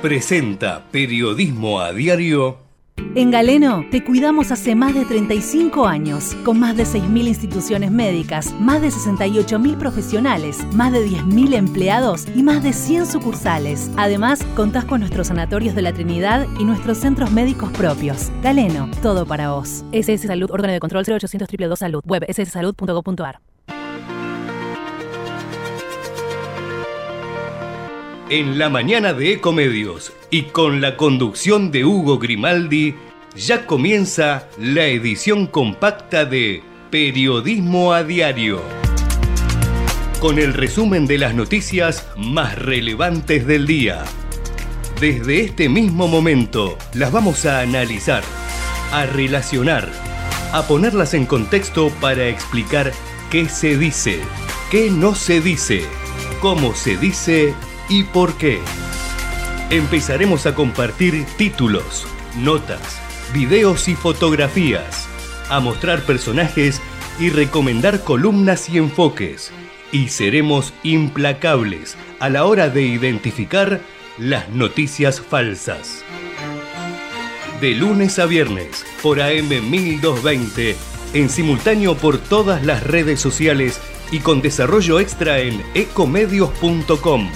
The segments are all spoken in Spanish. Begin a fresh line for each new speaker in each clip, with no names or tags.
presenta Periodismo a Diario.
En Galeno te cuidamos hace más de 35 años, con más de 6.000 instituciones médicas, más de 68.000 profesionales, más de 10.000 empleados y más de 100 sucursales. Además, contás con nuestros sanatorios de la Trinidad y nuestros centros médicos propios. Galeno, todo para vos. SS Salud, órgano de control 0800 222 Salud, web sssalud.gov.ar.
En la mañana de Ecomedios y con la conducción de Hugo Grimaldi, ya comienza la edición compacta de Periodismo a Diario. Con el resumen de las noticias más relevantes del día. Desde este mismo momento las vamos a analizar, a relacionar, a ponerlas en contexto para explicar qué se dice, qué no se dice, cómo se dice y por qué. Empezaremos a compartir títulos, notas, videos y fotografías, a mostrar personajes y recomendar columnas y enfoques. Y seremos implacables a la hora de identificar las noticias falsas. De lunes a viernes por AM 1220, en simultáneo por todas las redes sociales y con desarrollo extra en ecomedios.com.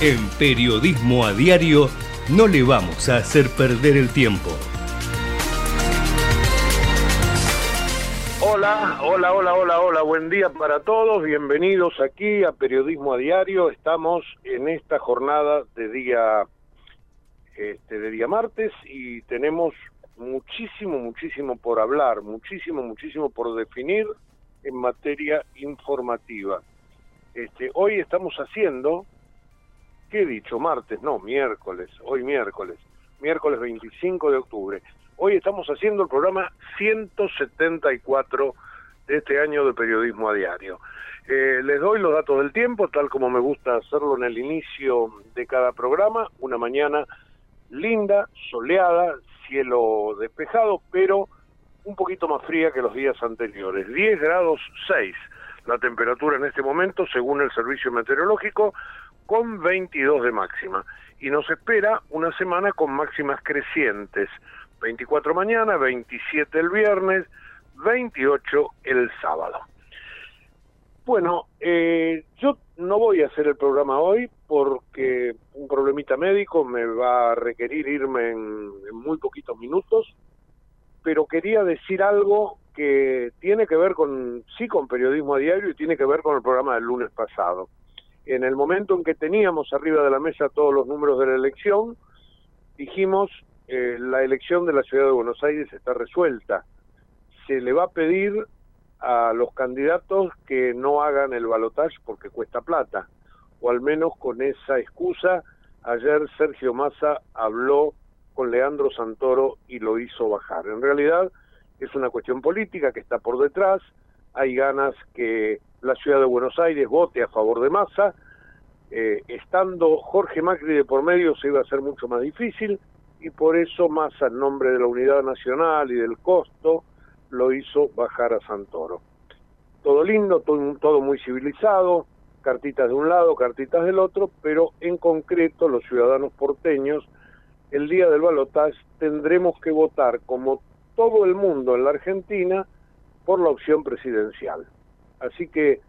En Periodismo a Diario no le vamos a hacer perder el tiempo.
Hola, hola, hola, hola, hola, buen día para todos, bienvenidos aquí a Periodismo a Diario, estamos en esta jornada de día, este, de día martes y tenemos muchísimo, muchísimo por hablar, muchísimo, muchísimo por definir en materia informativa. Este, hoy estamos haciendo ¿qué he dicho? Martes, no, miércoles, hoy miércoles, miércoles 25 de octubre. Hoy estamos haciendo el programa 174 de este año de periodismo a diario. Eh, les doy los datos del tiempo, tal como me gusta hacerlo en el inicio de cada programa, una mañana linda, soleada, cielo despejado, pero un poquito más fría que los días anteriores. 10 grados 6 la temperatura en este momento, según el servicio meteorológico, con 22 de máxima. Y nos espera una semana con máximas crecientes. 24 mañana, 27 el viernes, 28 el sábado. Bueno, eh, yo no voy a hacer el programa hoy porque un problemita médico me va a requerir irme en, muy poquitos minutos, pero quería decir algo que tiene que ver con, sí, con periodismo a diario y tiene que ver con el programa del lunes pasado en el momento en que teníamos arriba de la mesa todos los números de la elección, dijimos, eh, la elección de la ciudad de Buenos Aires está resuelta. Se le va a pedir a los candidatos que no hagan el balotaje porque cuesta plata, o al menos con esa excusa, ayer Sergio Massa habló con Leandro Santoro y lo hizo bajar. En realidad es una cuestión política que está por detrás, hay ganas que la ciudad de Buenos Aires vote a favor de Massa. Eh, estando Jorge Macri de por medio se iba a hacer mucho más difícil y por eso Massa, en nombre de la unidad nacional y del costo, lo hizo bajar a Santoro. Todo lindo, todo, todo muy civilizado, cartitas de un lado, cartitas del otro, pero en concreto los ciudadanos porteños, el día del balotaje tendremos que votar como todo el mundo en la Argentina por la opción presidencial. Así que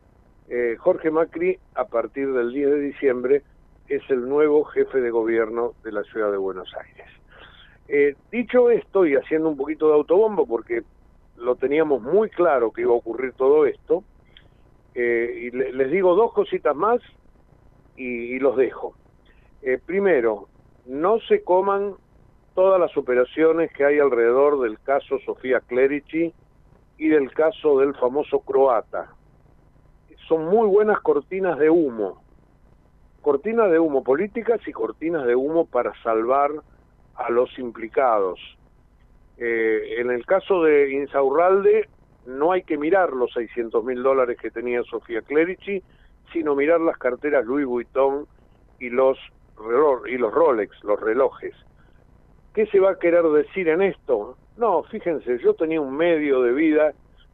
eh, Jorge Macri, a partir del 10 de diciembre, es el nuevo jefe de gobierno de la ciudad de Buenos Aires. Eh, dicho esto, y haciendo un poquito de autobombo, porque lo teníamos muy claro que iba a ocurrir todo esto, eh, y les digo dos cositas más y, y los dejo. primero, no se coman todas las operaciones que hay alrededor del caso Sofía Clerici y del caso del famoso croata son muy buenas cortinas de humo, cortinas de humo políticas y cortinas de humo para salvar a los implicados. Eh, en el caso de Insaurralde no hay que mirar los 600 mil dólares que tenía Sofía Clerici, sino mirar las carteras Louis Vuitton y los, y los Rolex, los relojes. ¿Qué se va a querer decir en esto? No, fíjense, yo tenía un medio de vida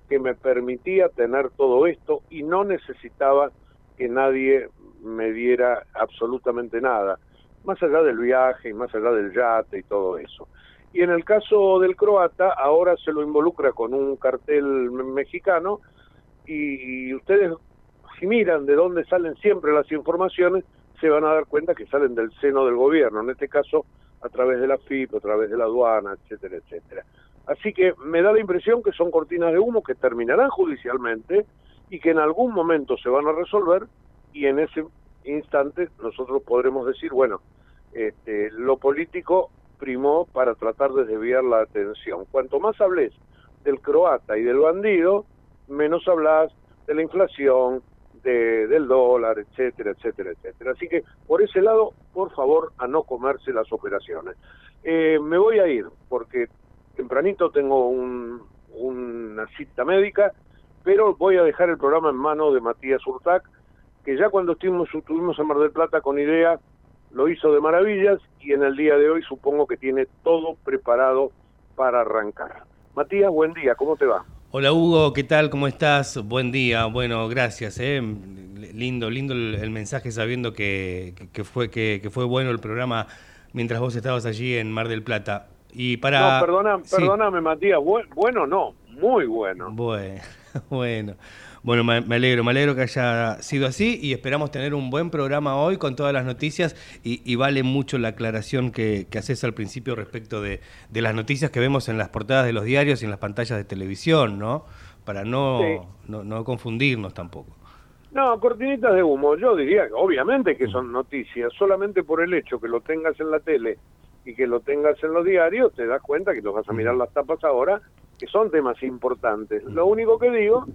que me permitía tener todo esto y no necesitaba que nadie me diera absolutamente nada. más allá del viaje y más allá del yate y todo eso. Y en el caso del croata, ahora se lo involucra con un cartel mexicano y ustedes, si miran de dónde salen siempre las informaciones, se van a dar cuenta que salen del seno del gobierno, en este caso a través de la FIP, a través de la aduana, etcétera, etcétera. Así que me da la impresión que son cortinas de humo que terminarán judicialmente y que en algún momento se van a resolver y en ese instante nosotros podremos decir, bueno, este, lo político primó para tratar de desviar la atención. Cuanto más hables del croata y del bandido, menos hablas de la inflación, de, del dólar, etcétera, etcétera, etcétera. Así que por ese lado, por favor, a no comerse las operaciones. Eh, me voy a ir porque tempranito tengo una cita médica, pero voy a dejar el programa en manos de Matías Urtac, que ya cuando estuvimos, estuvimos en Mar del Plata con idea, lo hizo de maravillas y en el día de hoy supongo que tiene todo preparado para arrancar. Matías, buen día, ¿cómo te va?
Hola Hugo, ¿qué tal? ¿Cómo estás? Buen día. Bueno, gracias. ¿eh? Lindo, lindo el, mensaje sabiendo que, fue, que, fue bueno el programa mientras vos estabas allí en Mar del Plata. Y para...
No, perdona, perdóname Matías, bueno no, muy bueno.
Bueno, bueno. Bueno, me, alegro, me alegro que haya sido así y esperamos tener un buen programa hoy con todas las noticias y, vale mucho la aclaración que, haces al principio respecto de, las noticias que vemos en las portadas de los diarios y en las pantallas de televisión, ¿no? Para no, no, confundirnos tampoco.
No, cortinitas de humo, yo diría que obviamente que son noticias, solamente por el hecho que lo tengas en la tele y que lo tengas en los diarios, te das cuenta que los vas a mirar las tapas ahora, que son temas importantes. Lo único que digo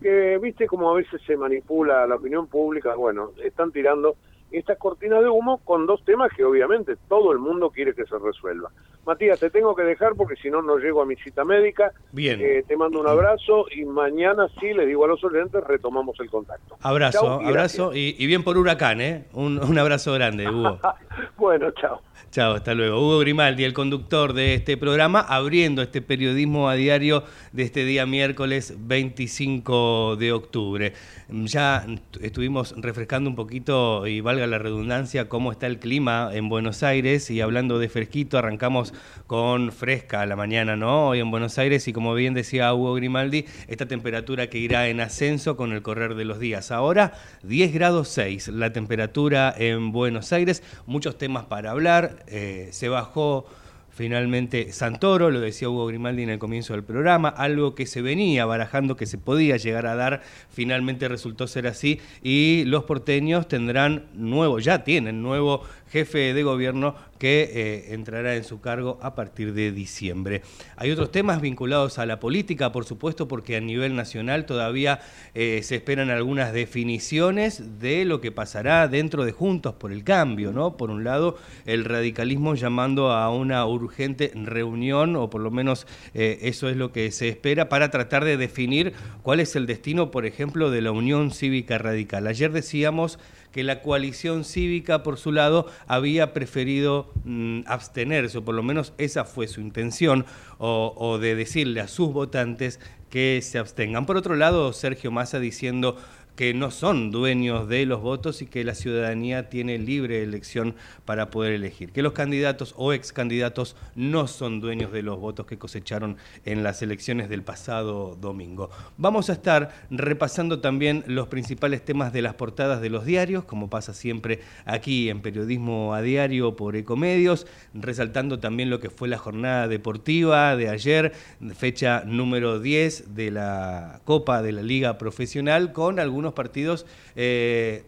que viste como a veces se manipula la opinión pública, bueno, están tirando estas cortinas de humo con dos temas que obviamente todo el mundo quiere que se resuelva. Matías, te tengo que dejar porque si no, no llego a mi cita médica.
Bien.
Eh, te mando un abrazo y mañana sí, le digo a los oyentes, retomamos el contacto.
Abrazo, abrazo y, bien por Huracán, ¿eh? Un, un abrazo grande, Hugo.
bueno, chao.
Chao, hasta luego. Hugo Grimaldi, el conductor de este programa, abriendo este periodismo a diario de este día miércoles 25 de octubre. Ya estuvimos refrescando un poquito, y valga la redundancia, cómo está el clima en Buenos Aires y hablando de fresquito, arrancamos con fresca a la mañana, ¿no? Hoy en Buenos Aires y como bien decía Hugo Grimaldi, esta temperatura que irá en ascenso con el correr de los días. Ahora 10 grados 6 la temperatura en Buenos Aires, muchos temas para hablar eh, se bajó finalmente Santoro, lo decía Hugo Grimaldi en el comienzo del programa, algo que se venía barajando que se podía llegar a dar, finalmente resultó ser así y los porteños tendrán nuevo, ya tienen nuevo jefe de gobierno que eh, entrará en su cargo a partir de diciembre. Hay otros temas vinculados a la política, por supuesto, porque a nivel nacional todavía eh, se esperan algunas definiciones de lo que pasará dentro de Juntos por el Cambio, ¿no? Por un lado, el radicalismo llamando a una urgente reunión, o por lo menos eh, eso es lo que se espera, para tratar de definir cuál es el destino, por ejemplo, de la Unión Cívica Radical. Ayer decíamos que la coalición cívica, por su lado, había preferido mm, abstenerse, o por lo menos esa fue su intención, o, de decirle a sus votantes que se abstengan. Por otro lado, Sergio Massa diciendo que no son dueños de los votos y que la ciudadanía tiene libre elección para poder elegir. Que los candidatos o ex candidatos no son dueños de los votos que cosecharon en las elecciones del pasado domingo. Vamos a estar repasando también los principales temas de las portadas de los diarios, como pasa siempre aquí en Periodismo a Diario por Ecomedios, resaltando también lo que fue la jornada deportiva de ayer, fecha número 10 de la Copa de la Liga Profesional, con algunos algunos partidos eh,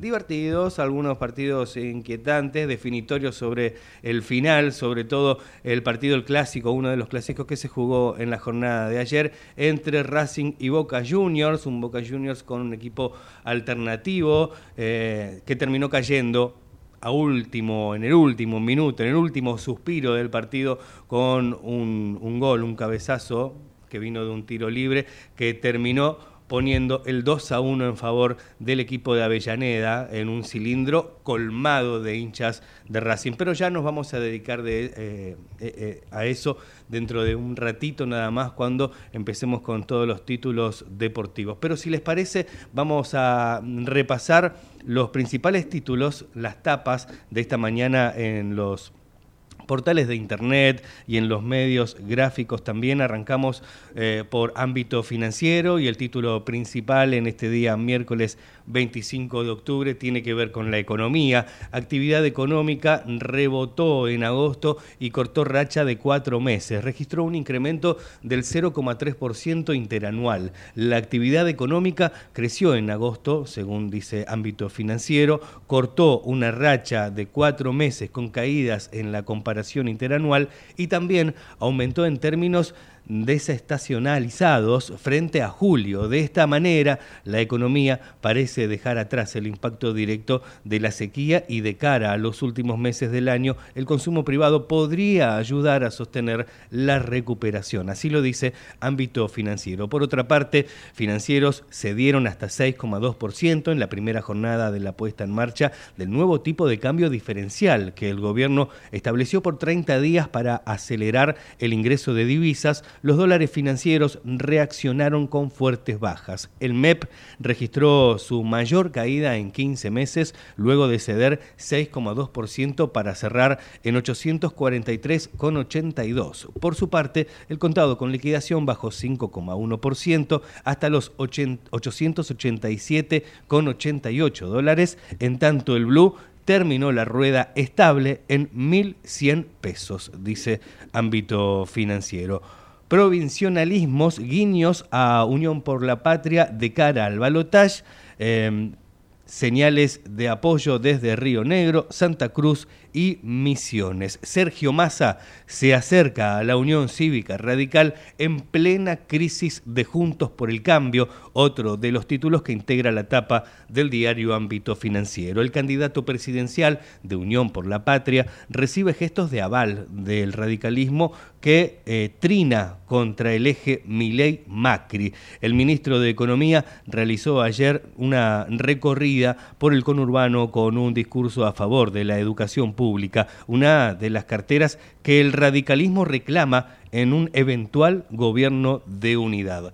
divertidos, algunos partidos inquietantes, definitorios sobre el final, sobre todo el partido el clásico, uno de los clásicos que se jugó en la jornada de ayer entre Racing y Boca Juniors, un Boca Juniors con un equipo alternativo eh, que terminó cayendo a último, en el último minuto, en el último suspiro del partido con un, un gol, un cabezazo que vino de un tiro libre que terminó poniendo el 2 a 1 en favor del equipo de Avellaneda en un cilindro colmado de hinchas de Racing. Pero ya nos vamos a dedicar de, eh, eh, eh, a eso dentro de un ratito nada más cuando empecemos con todos los títulos deportivos. Pero si les parece, vamos a repasar los principales títulos, las tapas de esta mañana en los portales de internet y en los medios gráficos también. Arrancamos eh, por ámbito financiero y el título principal en este día miércoles 25 de octubre tiene que ver con la economía. Actividad económica rebotó en agosto y cortó racha de cuatro meses. Registró un incremento del 0,3% interanual. La actividad económica creció en agosto, según dice ámbito financiero, cortó una racha de cuatro meses con caídas en la comparación interanual y también aumentó en términos desestacionalizados frente a julio. De esta manera, la economía parece dejar atrás el impacto directo de la sequía y de cara a los últimos meses del año, el consumo privado podría ayudar a sostener la recuperación. Así lo dice ámbito financiero. Por otra parte, financieros cedieron hasta 6,2% en la primera jornada de la puesta en marcha del nuevo tipo de cambio diferencial que el gobierno estableció por 30 días para acelerar el ingreso de divisas los dólares financieros reaccionaron con fuertes bajas. El MEP registró su mayor caída en 15 meses, luego de ceder 6,2% para cerrar en 843,82. Por su parte, el contado con liquidación bajó 5,1% hasta los 887,88 dólares, en tanto el Blue terminó la rueda estable en 1.100 pesos, dice ámbito financiero provincialismos, guiños a Unión por la Patria de cara al balotaje, em, señales de apoyo desde Río Negro, Santa Cruz y Misiones. Sergio Massa se acerca a la Unión Cívica Radical en plena crisis de Juntos por el Cambio, otro de los títulos que integra la tapa del diario Ámbito Financiero. El candidato presidencial de Unión por la Patria recibe gestos de aval del radicalismo que eh, trina contra el eje Milei Macri. El ministro de Economía realizó ayer una recorrida por el conurbano con un discurso a favor de la educación pública, una de las carteras que el radicalismo reclama en un eventual gobierno de unidad.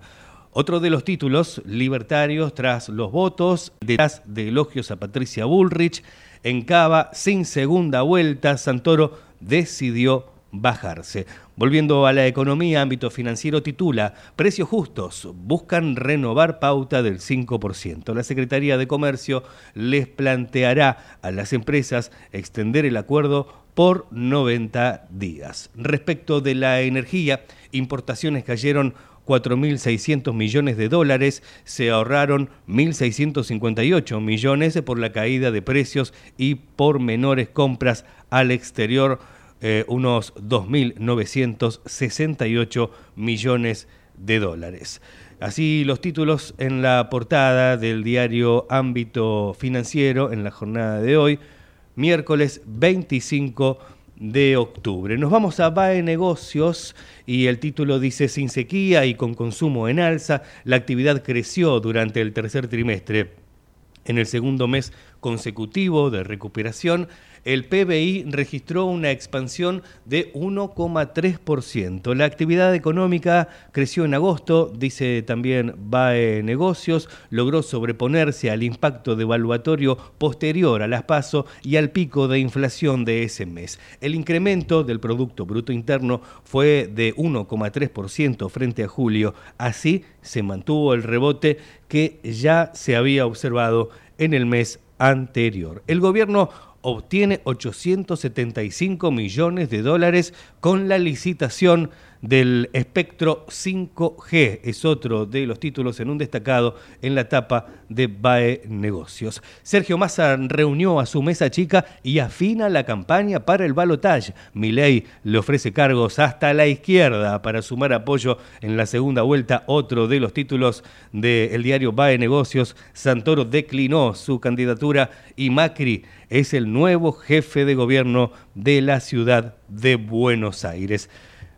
Otro de los títulos libertarios tras los votos, detrás de elogios a Patricia Bullrich, en Cava, sin segunda vuelta, Santoro decidió bajarse. Volviendo a la economía, ámbito financiero titula, precios justos, buscan renovar pauta del 5%. La Secretaría de Comercio les planteará a las empresas extender el acuerdo por 90 días. Respecto de la energía, importaciones cayeron 4.600 millones de dólares, se ahorraron 1.658 millones por la caída de precios y por menores compras al exterior eh, unos 2.968 millones de dólares. Así los títulos en la portada del diario Ámbito Financiero en la jornada de hoy, miércoles 25 de octubre. Nos vamos a BAE Negocios y el título dice sin sequía y con consumo en alza, la actividad creció durante el tercer trimestre. En el segundo mes consecutivo de recuperación, el PBI registró una expansión de 1,3%. La actividad económica creció en agosto, dice también BAE Negocios, logró sobreponerse al impacto devaluatorio posterior a las y al pico de inflación de ese mes. El incremento del Producto Bruto Interno fue de 1,3% frente a julio. Así se mantuvo el rebote que ya se había observado en el mes anterior. El gobierno obtiene 875 millones de dólares con la licitación del espectro 5G. Es otro de los títulos en un destacado en la tapa de BAE Negocios. Sergio Massa reunió a su mesa chica y afina la campaña para el balotaje. Milei le ofrece cargos hasta la izquierda para sumar apoyo en la segunda vuelta. Otro de los títulos del diario BAE Negocios, Santoro declinó su candidatura y Macri es el nuevo jefe de gobierno de la ciudad de Buenos Aires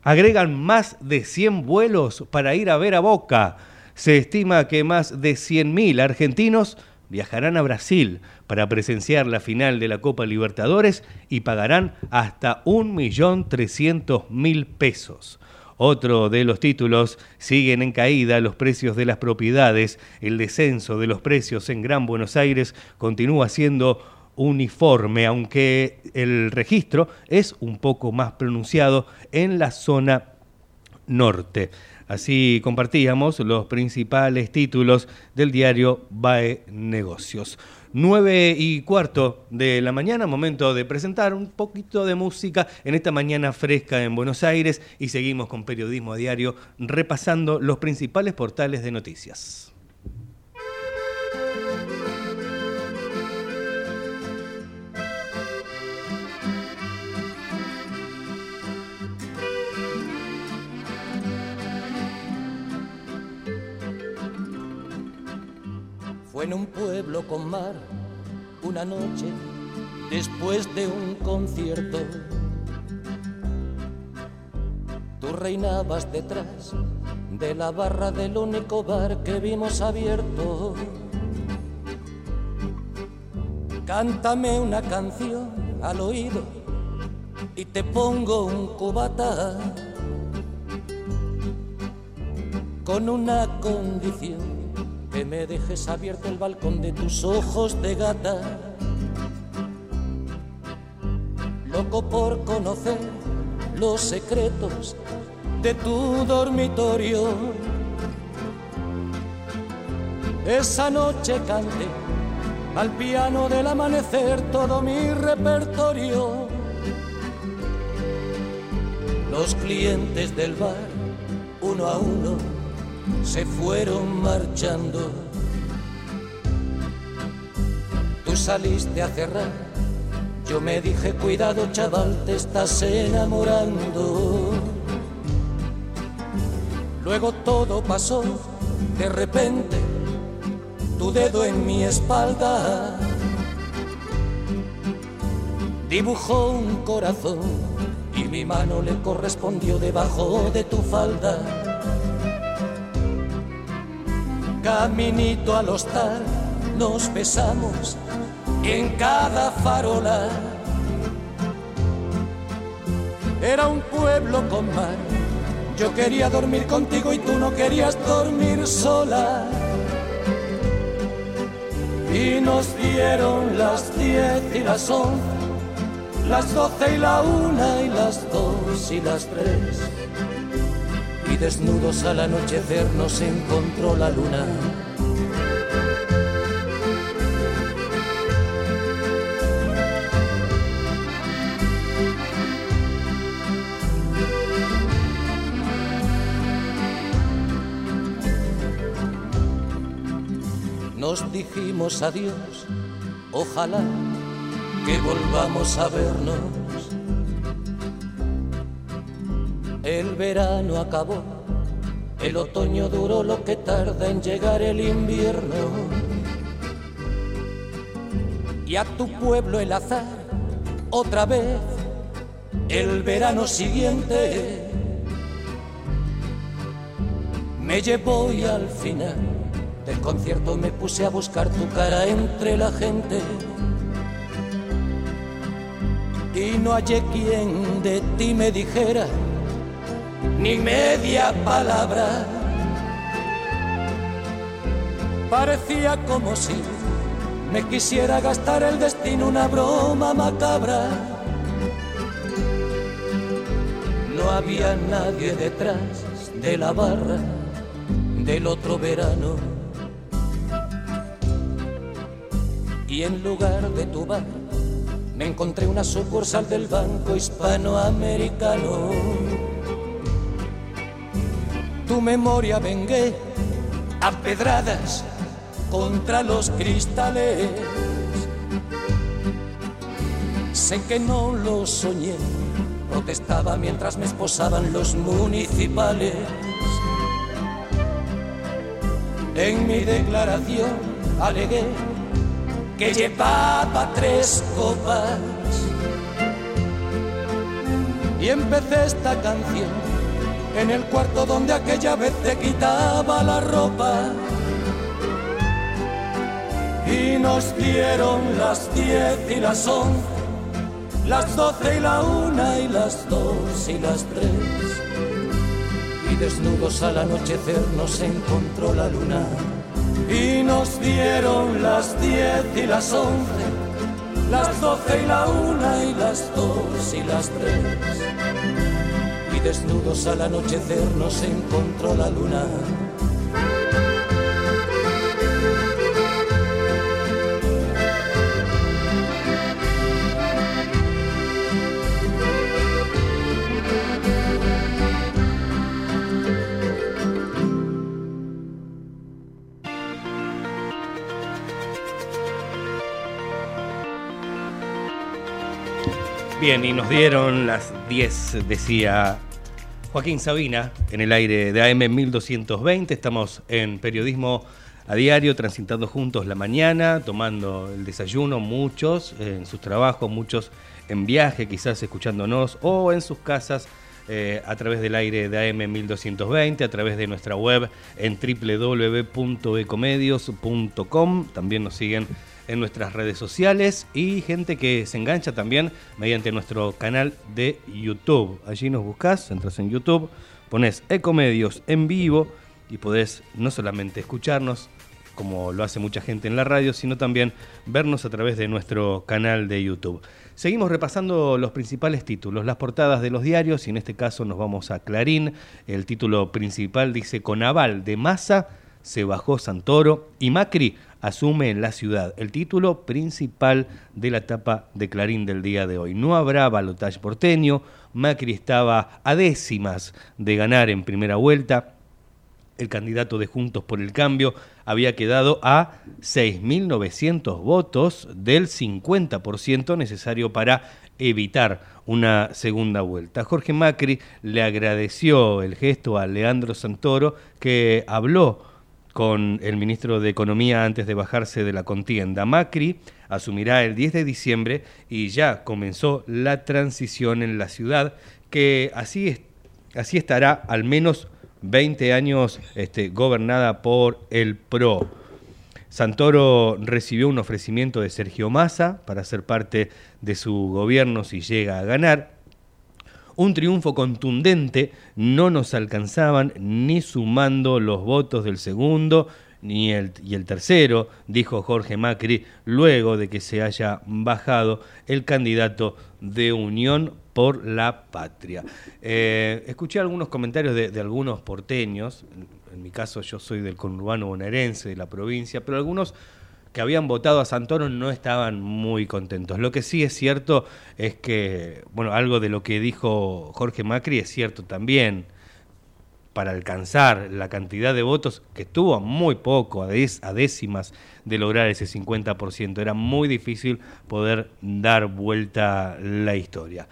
agregan más de 100 vuelos para ir a ver a Boca. Se estima que más de 100.000 argentinos viajarán a Brasil para presenciar la final de la Copa Libertadores y pagarán hasta 1.300.000 pesos. Otro de los títulos siguen en caída los precios de las propiedades. El descenso de los precios en Gran Buenos Aires continúa siendo uniforme, aunque el registro es un poco más pronunciado en la zona norte. Así compartíamos los principales títulos del diario BAE Negocios. 9 y cuarto de la mañana, momento de presentar un poquito de música en esta mañana fresca en Buenos Aires y seguimos con periodismo a diario repasando los principales portales de noticias.
Fue en un pueblo con mar una noche después de un concierto. Tú reinabas detrás de la barra del único bar que vimos abierto. Cántame una canción al oído y te pongo un cubata con una condición que me dejes abierto el balcón de tus ojos de gata. Loco por conocer los secretos de tu dormitorio. Esa noche canté al piano del amanecer todo mi repertorio. Los clientes del bar, uno a uno, se fueron marchando. Tú saliste a cerrar, yo me dije, cuidado chaval, te estás enamorando. Luego todo pasó, de repente, tu dedo en mi espalda dibujó un corazón y mi mano le correspondió debajo de tu falda Caminito al hostal nos besamos en cada farola. Era un pueblo con mar. Yo quería dormir contigo y tú no querías dormir sola. Y nos dieron las diez y las once, las doce y la una y las dos y las tres y desnudos al anochecer nos encontró la luna. Nos dijimos adiós, ojalá que volvamos a vernos verano acabó, el otoño duró lo que tarda en llegar el invierno. Y a tu pueblo el azar, otra vez, el verano siguiente, me llevó y al final del concierto me puse a buscar tu cara entre la gente. Y no hallé quien de ti me dijera ni media palabra. Parecía como si me quisiera gastar el destino una broma macabra. No había nadie detrás de la barra del otro verano. Y en lugar de tu bar, me encontré una sucursal del Banco Hispanoamericano tu memoria vengué a pedradas contra los cristales. Sé que no lo soñé, protestaba mientras me esposaban los municipales. En mi declaración alegué que llevaba tres copas y empecé esta canción en el cuarto donde aquella vez te quitaba la ropa. Y nos dieron las diez y las once, las doce y la una y las dos y las tres. Y desnudos al anochecer nos encontró la luna. Y nos dieron las diez y las once, las doce y la una y las dos y las tres desnudos al anochecer nos encontró la luna.
Bien, y nos dieron las 10, decía Joaquín Sabina, en el aire de AM 1220. Estamos en periodismo a diario, transitando juntos la mañana, tomando el desayuno, muchos en sus trabajos, muchos en viaje, quizás escuchándonos, o en sus casas eh, a través del aire de AM 1220, a través de nuestra web en www.ecomedios.com. También nos siguen en nuestras redes sociales y gente que se engancha también mediante nuestro canal de YouTube. Allí nos buscas, entras en YouTube, pones Ecomedios en vivo y podés no solamente escucharnos, como lo hace mucha gente en la radio, sino también vernos a través de nuestro canal de YouTube. Seguimos repasando los principales títulos, las portadas de los diarios y en este caso nos vamos a Clarín. El título principal dice Con aval de masa se bajó Santoro y Macri asume en la ciudad el título principal de la etapa de Clarín del día de hoy. No habrá balotaje porteño, Macri estaba a décimas de ganar en primera vuelta, el candidato de Juntos por el Cambio había quedado a 6.900 votos del 50% necesario para evitar una segunda vuelta. Jorge Macri le agradeció el gesto a Leandro Santoro que habló con el ministro de Economía antes de bajarse de la contienda. Macri asumirá el 10 de diciembre y ya comenzó la transición en la ciudad, que así, así estará al menos 20 años este, gobernada por el PRO. Santoro recibió un ofrecimiento de Sergio Massa para ser parte de su gobierno si llega a ganar un triunfo contundente, no nos alcanzaban ni sumando los votos del segundo ni el, y el tercero, dijo Jorge Macri, luego de que se haya bajado el candidato de Unión por la Patria. Eh, escuché algunos comentarios de, de, algunos porteños, en mi caso yo soy del conurbano bonaerense de la provincia, pero algunos que habían votado a Santoro no estaban muy contentos. Lo que sí es cierto es que, bueno, algo de lo que dijo Jorge Macri es cierto también. Para alcanzar la cantidad de votos, que estuvo muy poco, a, a décimas de lograr ese 50%, era muy difícil poder dar vuelta la historia.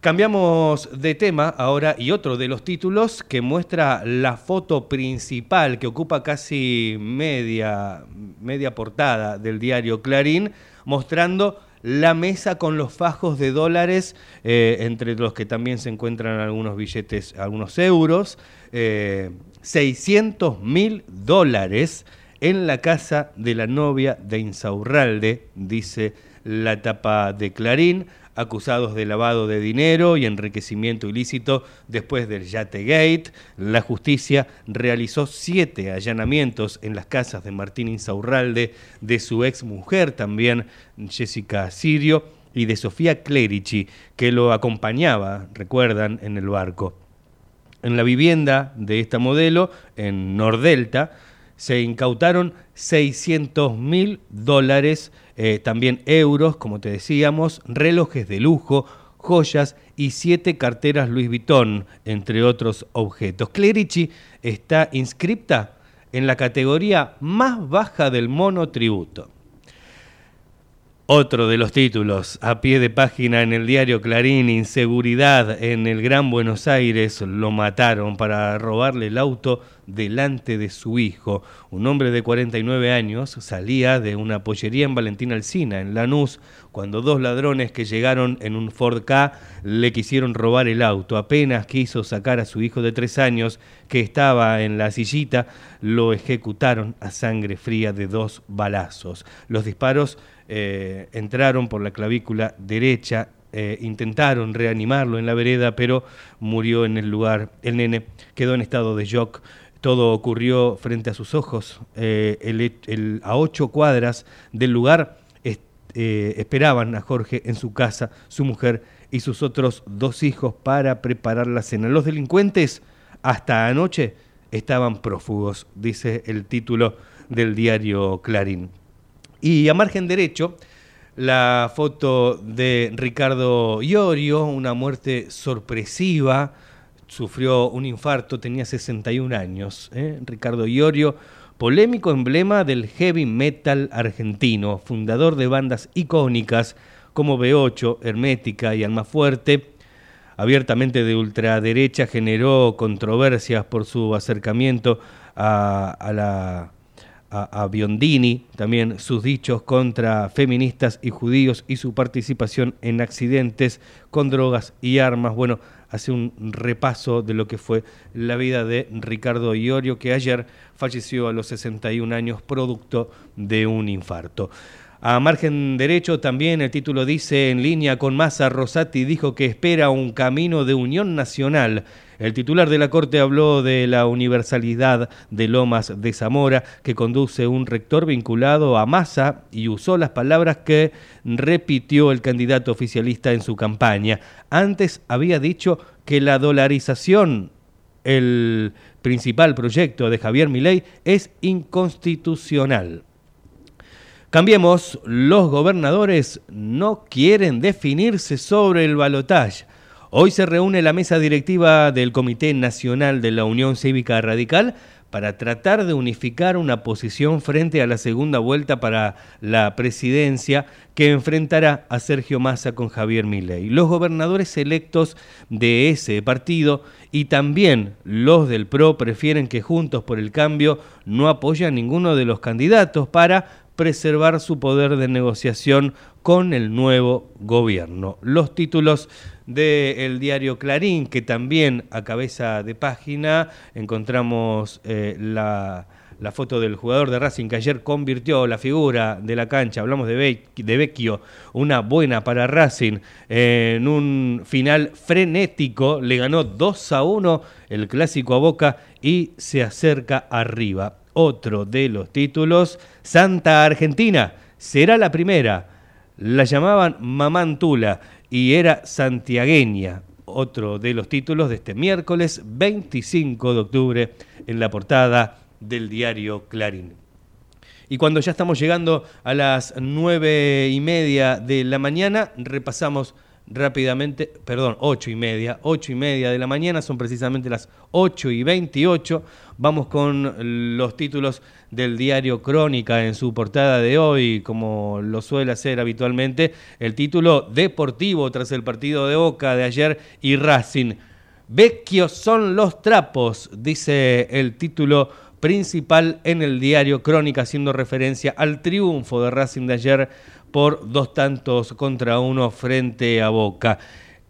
Cambiamos de tema ahora y otro de los títulos que muestra la foto principal que ocupa casi media, media portada del diario Clarín, mostrando la mesa con los fajos de dólares, eh, entre los que también se encuentran algunos billetes, algunos euros, 600 eh, mil dólares en la casa de la novia de Insaurralde, dice la etapa de Clarín acusados de lavado de dinero y enriquecimiento ilícito después del Yategate. La justicia realizó siete allanamientos en las casas de Martín Insaurralde, de su ex mujer también, Jessica Sirio, y de Sofía Clerici, que lo acompañaba, recuerdan, en el barco. En la vivienda de esta modelo, en Nordelta, se incautaron 600 mil dólares eh, también euros, como te decíamos, relojes de lujo, joyas y siete carteras Louis Vuitton, entre otros objetos. Clerici está inscripta en la categoría más baja del monotributo. Otro de los títulos a pie de página en el diario Clarín, inseguridad en el Gran Buenos Aires, lo mataron para robarle el auto delante de su hijo. Un hombre de 49 años salía de una pollería en Valentín Alcina, en Lanús, cuando dos ladrones que llegaron en un Ford K le quisieron robar el auto. Apenas quiso sacar a su hijo de tres años, que estaba en la sillita, lo ejecutaron a sangre fría de dos balazos. Los disparos eh, entraron por la clavícula derecha eh, intentaron reanimarlo en la vereda, pero murió en el lugar. El nene quedó en estado de shock. Todo ocurrió frente a sus ojos. Eh, a ocho cuadras del lugar esperaban a Jorge en su casa, su mujer y sus otros dos hijos para preparar la cena. Los delincuentes hasta anoche estaban prófugos, dice el título del diario Clarín. Y a margen derecho, la foto de Ricardo Iorio, una muerte sorpresiva, sufrió un infarto, tenía 61 años. ¿eh? Ricardo Iorio, polémico emblema del heavy metal argentino, fundador de bandas icónicas como B8, Hermética y Almafuerte, abiertamente de ultraderecha, generó controversias por su acercamiento a la a, Biondini, también sus dichos contra feministas y judíos y su participación en accidentes con drogas y armas. Bueno, hace un repaso de lo que fue la vida de Ricardo Iorio, que ayer falleció a los 61 años producto de un infarto. A margen derecho también el título dice en línea con Massa Rosati dijo que espera un camino de unión nacional el titular de la Corte habló de la universalidad de Lomas de Zamora, que conduce un rector vinculado a Massa y usó las palabras que repitió el candidato oficialista en su campaña. Antes había dicho que la dolarización, el principal proyecto de Javier Milei, es inconstitucional. Cambiemos, los gobernadores no quieren definirse sobre el balotaje. Hoy se reúne la mesa directiva del Comité Nacional de la Unión Cívica Radical para tratar de unificar una posición frente a la segunda vuelta para la presidencia que enfrentará a Sergio Massa con Javier Milei. Los gobernadores electos de ese partido y también los del PRO prefieren que Juntos por el Cambio no apoyen a ninguno de los candidatos para preservar su poder de negociación con el nuevo gobierno. Los títulos del diario Clarín, que también a cabeza de página encontramos eh, la, foto del jugador de Racing que ayer convirtió la figura de la cancha, hablamos de, de Vecchio, una buena para Racing, en un final frenético, le ganó 2 a 1 el clásico a Boca y se acerca arriba otro de los títulos, Santa Argentina, será la primera. La llamaban Mamantula y era santiagueña. Otro de los títulos de este miércoles 25 de octubre en la portada del diario Clarín. Y cuando ya estamos llegando a las nueve y media de la mañana, repasamos rápidamente, perdón, ocho y media, ocho y media de la mañana, son precisamente las ocho y veintiocho. Vamos con los títulos del diario Crónica en su portada de hoy, como lo suele hacer habitualmente, el título deportivo tras el partido de Boca de ayer y Racing. Vecchios son los trapos, dice el título principal en el diario Crónica, haciendo referencia al triunfo de Racing de ayer por dos tantos contra uno frente a Boca.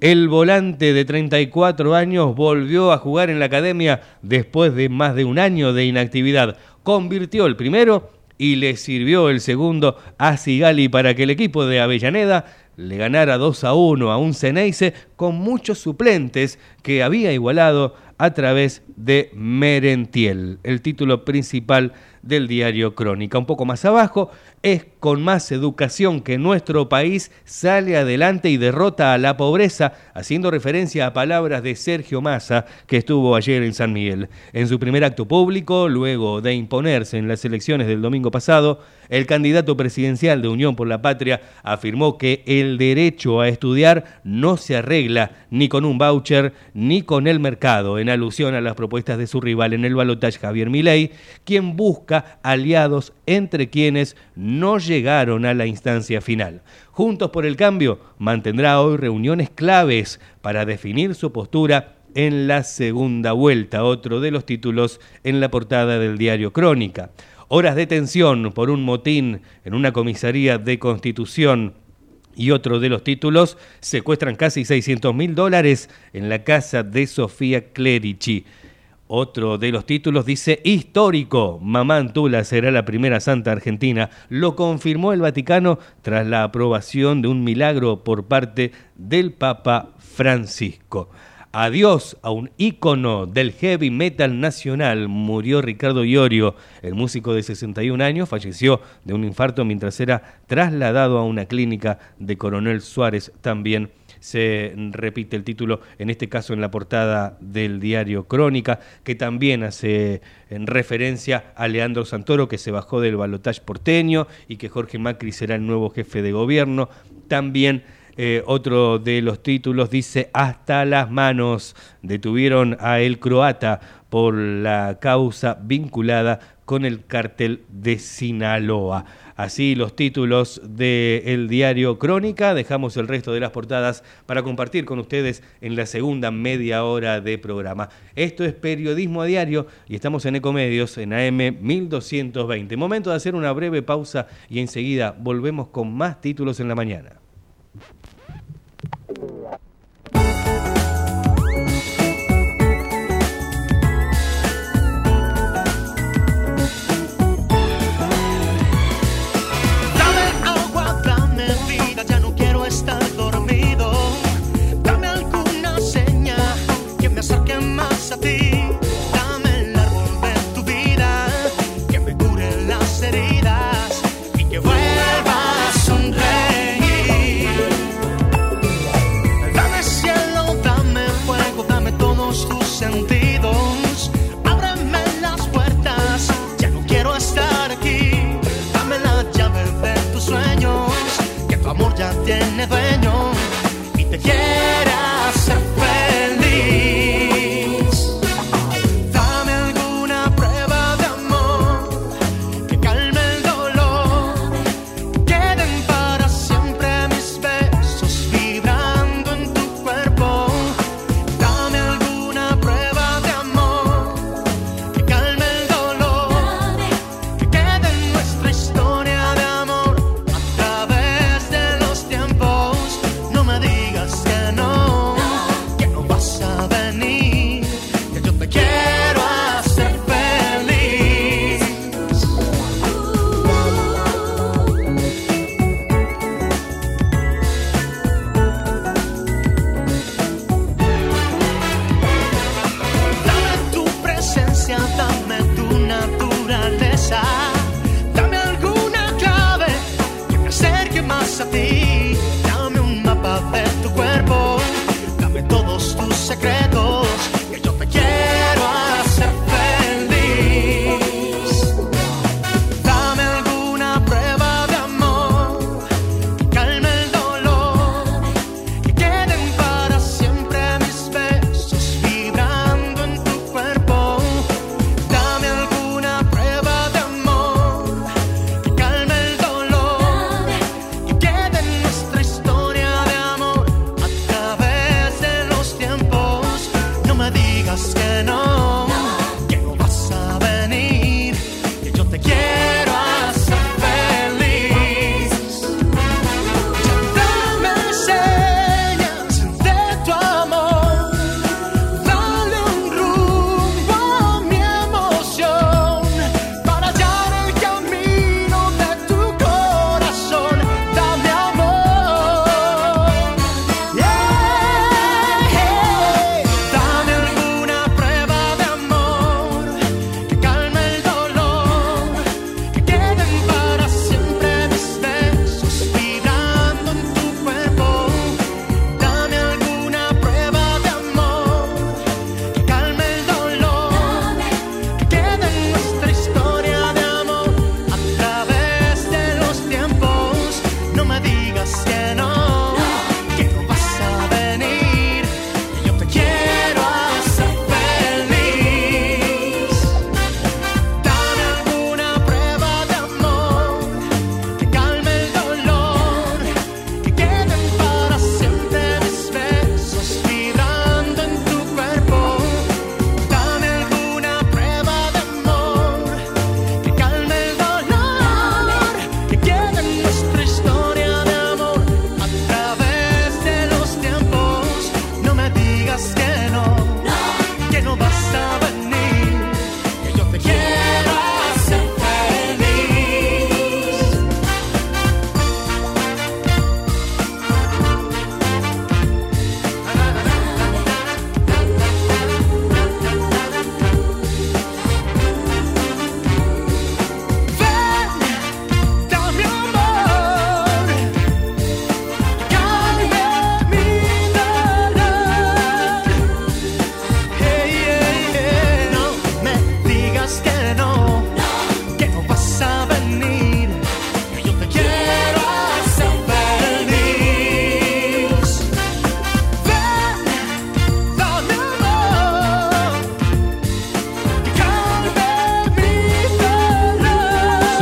El volante de 34 años volvió a jugar en la academia después de más de un año de inactividad. Convirtió el primero y le sirvió el segundo a Sigali para que el equipo de Avellaneda le ganara 2 a 1 a un Ceneice con muchos suplentes que había igualado a través de Merentiel, el título principal del diario Crónica. Un poco más abajo, es con más educación que nuestro país sale adelante y derrota a la pobreza, haciendo referencia a palabras de Sergio Massa, que estuvo ayer en San Miguel. En su primer acto público, luego de imponerse en las elecciones del domingo pasado, el candidato presidencial de Unión por la Patria afirmó que el derecho a estudiar no se arregla ni con un voucher ni con el mercado, en alusión a las propuestas de su rival en el balotaje Javier Milei, quien busca aliados entre quienes no llegaron a la instancia final. Juntos por el Cambio mantendrá hoy reuniones claves para definir su postura en la segunda vuelta, otro de los títulos en la portada del diario Crónica. Horas de tensión por un motín en una comisaría de Constitución y otro de los títulos, secuestran casi 600 mil dólares en la casa de Sofía Clerici. Otro de los títulos dice histórico. Mamá Antula será la primera santa argentina. Lo confirmó el Vaticano tras la aprobación de un milagro por parte del Papa Francisco. Adiós a un ícono del heavy metal nacional. Murió Ricardo Iorio, el músico de 61 años, falleció de un infarto mientras era trasladado a una clínica de Coronel Suárez también se repite el título, en este caso en la portada del diario Crónica, que también hace en referencia a Leandro Santoro, que se bajó del balotaje porteño y que Jorge Macri será el nuevo jefe de gobierno. También eh, otro de los títulos dice hasta las manos detuvieron a el croata por la causa vinculada con el cártel de Sinaloa. Así los títulos del diario Crónica. Dejamos el resto de las portadas para compartir con ustedes en la segunda media hora de programa. Esto es Periodismo a Diario y estamos en Ecomedios en AM 1220. Momento de hacer una breve pausa y enseguida volvemos con más títulos en la mañana.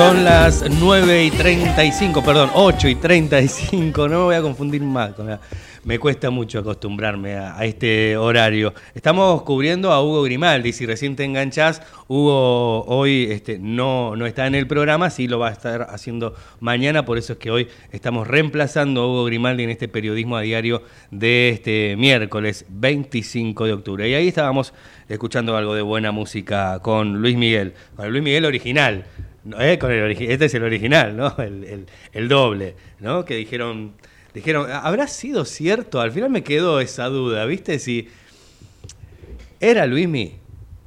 Son las 9 y 35, perdón, 8 y 35, no me voy a confundir más con la me cuesta mucho acostumbrarme a, este horario. Estamos cubriendo a Hugo Grimaldi. Si recién te enganchás, Hugo hoy este, no, no está en el programa, sí lo va a estar haciendo mañana. Por eso es que hoy estamos reemplazando a Hugo Grimaldi en este periodismo a diario de este miércoles 25 de octubre. Y ahí estábamos escuchando algo de buena música con Luis Miguel, con Luis Miguel original. ¿eh? Con el este es el original, ¿no? El, el doble, ¿no? Que dijeron dijeron, ¿habrá sido cierto? Al final me quedó esa duda, ¿viste? Si era Luismi.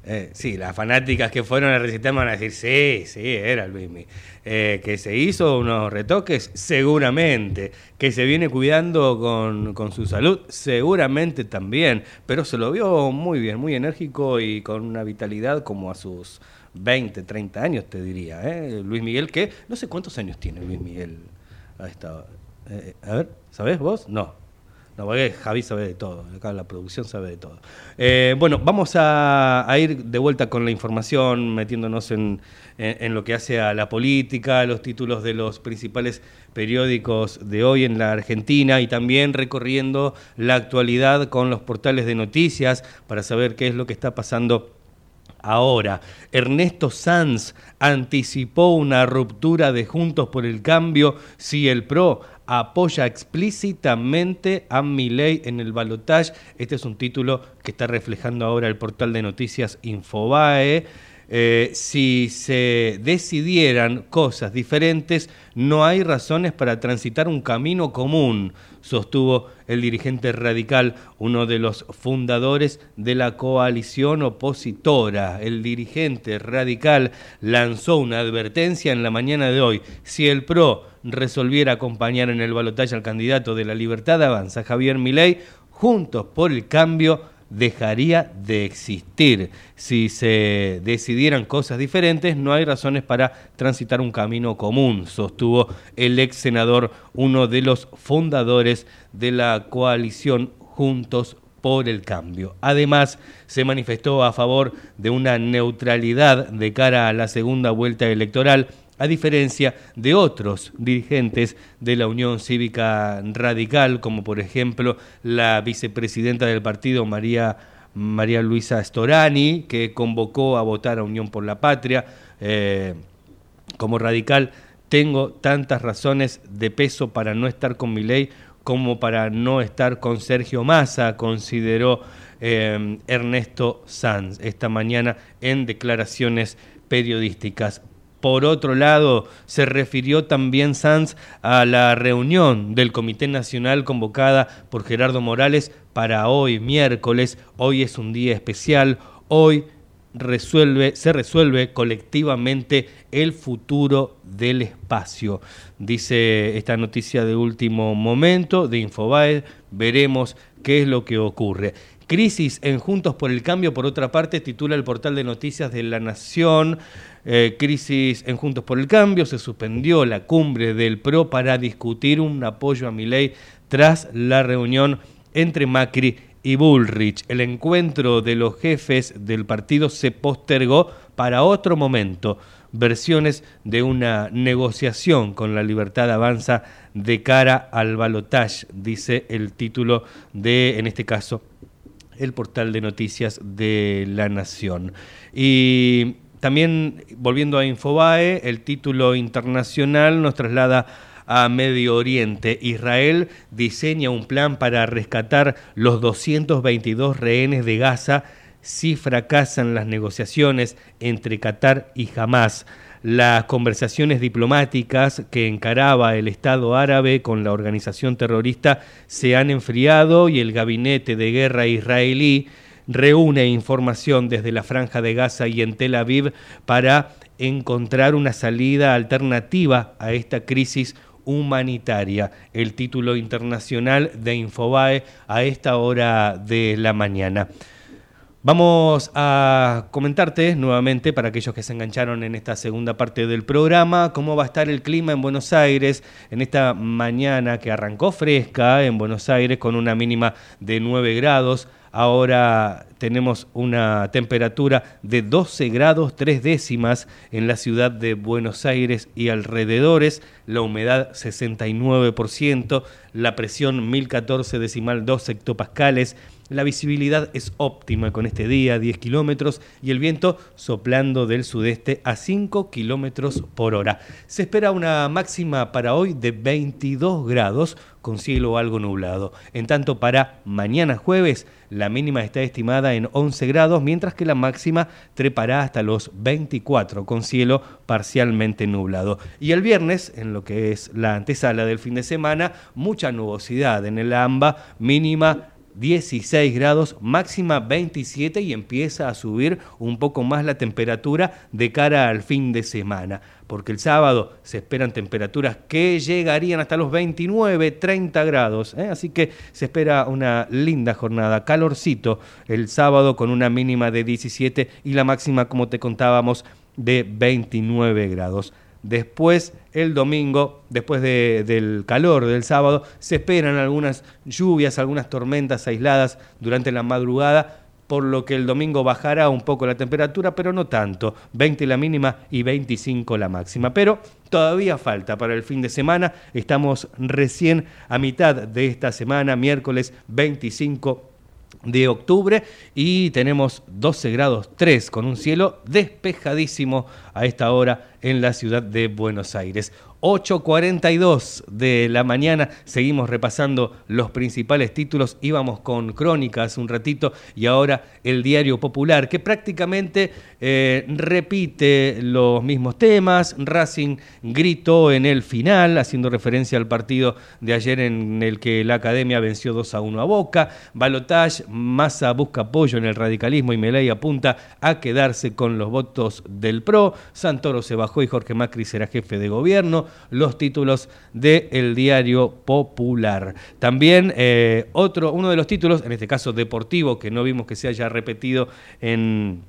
Eh, sí, las fanáticas que fueron a recitar van a decir, sí, sí, era Luismi. Eh, que se hizo unos retoques, seguramente. Que se viene cuidando con, con, su salud, seguramente también. Pero se lo vio muy bien, muy enérgico y con una vitalidad como a sus 20, 30 años, te diría. ¿eh? Luis Miguel, que no sé cuántos años tiene Luis Miguel a esta eh, a ver, ¿sabés vos? No. No, porque Javi sabe de todo, acá la producción sabe de todo. Eh, bueno, vamos a, ir de vuelta con la información, metiéndonos en, lo que hace a la política, los títulos de los principales periódicos de hoy en la Argentina y también recorriendo la actualidad con los portales de noticias para saber qué es lo que está pasando ahora. Ernesto Sanz anticipó una ruptura de Juntos por el Cambio si el PRO apoya explícitamente a Milei en el balotaje. Este es un título que está reflejando ahora el portal de noticias Infobae. Eh, si se decidieran cosas diferentes, no hay razones para transitar un camino común, sostuvo el dirigente radical, uno de los fundadores de la coalición opositora. El dirigente radical lanzó una advertencia en la mañana de hoy. Si el PRO resolviera acompañar en el balotaje al candidato de la Libertad Avanza, Javier Milei, Juntos por el Cambio dejaría de existir. Si se decidieran cosas diferentes, no hay razones para transitar un camino común, sostuvo el ex senador, uno de los fundadores de la coalición Juntos por el cambio. Además, se manifestó a favor de una neutralidad de cara a la segunda vuelta electoral a diferencia de otros dirigentes de la Unión Cívica Radical, como por ejemplo la vicepresidenta del partido, María, María Luisa Storani, que convocó a votar a Unión por la Patria. Eh, como radical, tengo tantas razones de peso para no estar con mi ley como para no estar con Sergio Massa, consideró eh, Ernesto Sanz esta mañana en declaraciones periodísticas. Por otro lado, se refirió también Sanz a la reunión del Comité Nacional convocada por Gerardo Morales para hoy, miércoles. Hoy es un día especial. Hoy se resuelve colectivamente el futuro del espacio. Dice esta noticia de último momento de Infobae. Veremos qué es lo que ocurre. Crisis en Juntos por el Cambio, por otra parte, titula el portal de noticias de La Nación. Eh, crisis en Juntos por el Cambio, se suspendió la cumbre del PRO para discutir un apoyo a Milei tras la reunión entre Macri y Bullrich. El encuentro de los jefes del partido se postergó para otro momento. Versiones de una negociación con la libertad avanza de cara al balotage, dice el título de, en este caso, el portal de noticias de La Nación. Y también, volviendo a Infobae, el título internacional nos traslada a Medio Oriente. Israel diseña un plan para rescatar los 222 rehenes de Gaza si fracasan las negociaciones entre Qatar y Hamas. Las conversaciones diplomáticas que encaraba el Estado árabe con la organización terrorista se han enfriado y el gabinete de guerra israelí reúne información desde la franja de Gaza y en Tel Aviv para encontrar una salida alternativa a esta crisis humanitaria. El título internacional de Infobae a esta hora de la mañana. Vamos a comentarte nuevamente para aquellos que se engancharon en esta segunda parte del programa cómo va a estar el clima en Buenos Aires en esta mañana que arrancó fresca en Buenos Aires con una mínima de 9 grados Ahora tenemos una temperatura de 12 grados 3 décimas en la ciudad de Buenos Aires y alrededores, la humedad 69%, la presión 1014 decimal 2 hectopascales, la visibilidad es óptima con este día, 10 kilómetros, y el viento soplando del sudeste a 5 kilómetros por hora. Se espera una máxima para hoy de 22 grados, con cielo algo nublado. En tanto, para mañana jueves, la mínima está estimada en 11 grados, mientras que la máxima trepará hasta los 24, con cielo parcialmente nublado. Y el viernes, en lo que es la antesala del fin de semana, mucha nubosidad en el AMBA, mínima 16 grados, máxima 27 y empieza a subir un poco más la temperatura de cara al fin de semana, porque el sábado se esperan temperaturas que llegarían hasta los 29, 30 grados, ¿eh? así que se espera una linda jornada, calorcito el sábado con una mínima de 17 y la máxima, como te contábamos, de 29 grados. Después, el domingo, después del calor del sábado, se esperan algunas lluvias, algunas tormentas aisladas durante la madrugada, por lo que el domingo bajará un poco la temperatura, pero no tanto, 20 la mínima y 25 la máxima. Pero todavía falta para el fin de semana, estamos recién a mitad de esta semana, miércoles 25 de octubre y tenemos 12 grados 3 con un cielo despejadísimo a esta hora en la ciudad de Buenos Aires. 8.42 de la mañana, seguimos repasando los principales títulos, íbamos con crónicas un ratito y ahora el diario popular que prácticamente eh, repite los mismos temas, Racing gritó en el final, haciendo referencia al partido de ayer en el que la academia venció 2 a 1 a Boca, Balotage, Massa busca apoyo en el radicalismo y Meley apunta a quedarse con los votos del PRO, Santoro se bajó y Jorge Macri será jefe de gobierno, los títulos del diario Popular. También eh, otro, uno de los títulos, en este caso deportivo, que no vimos que se haya repetido en,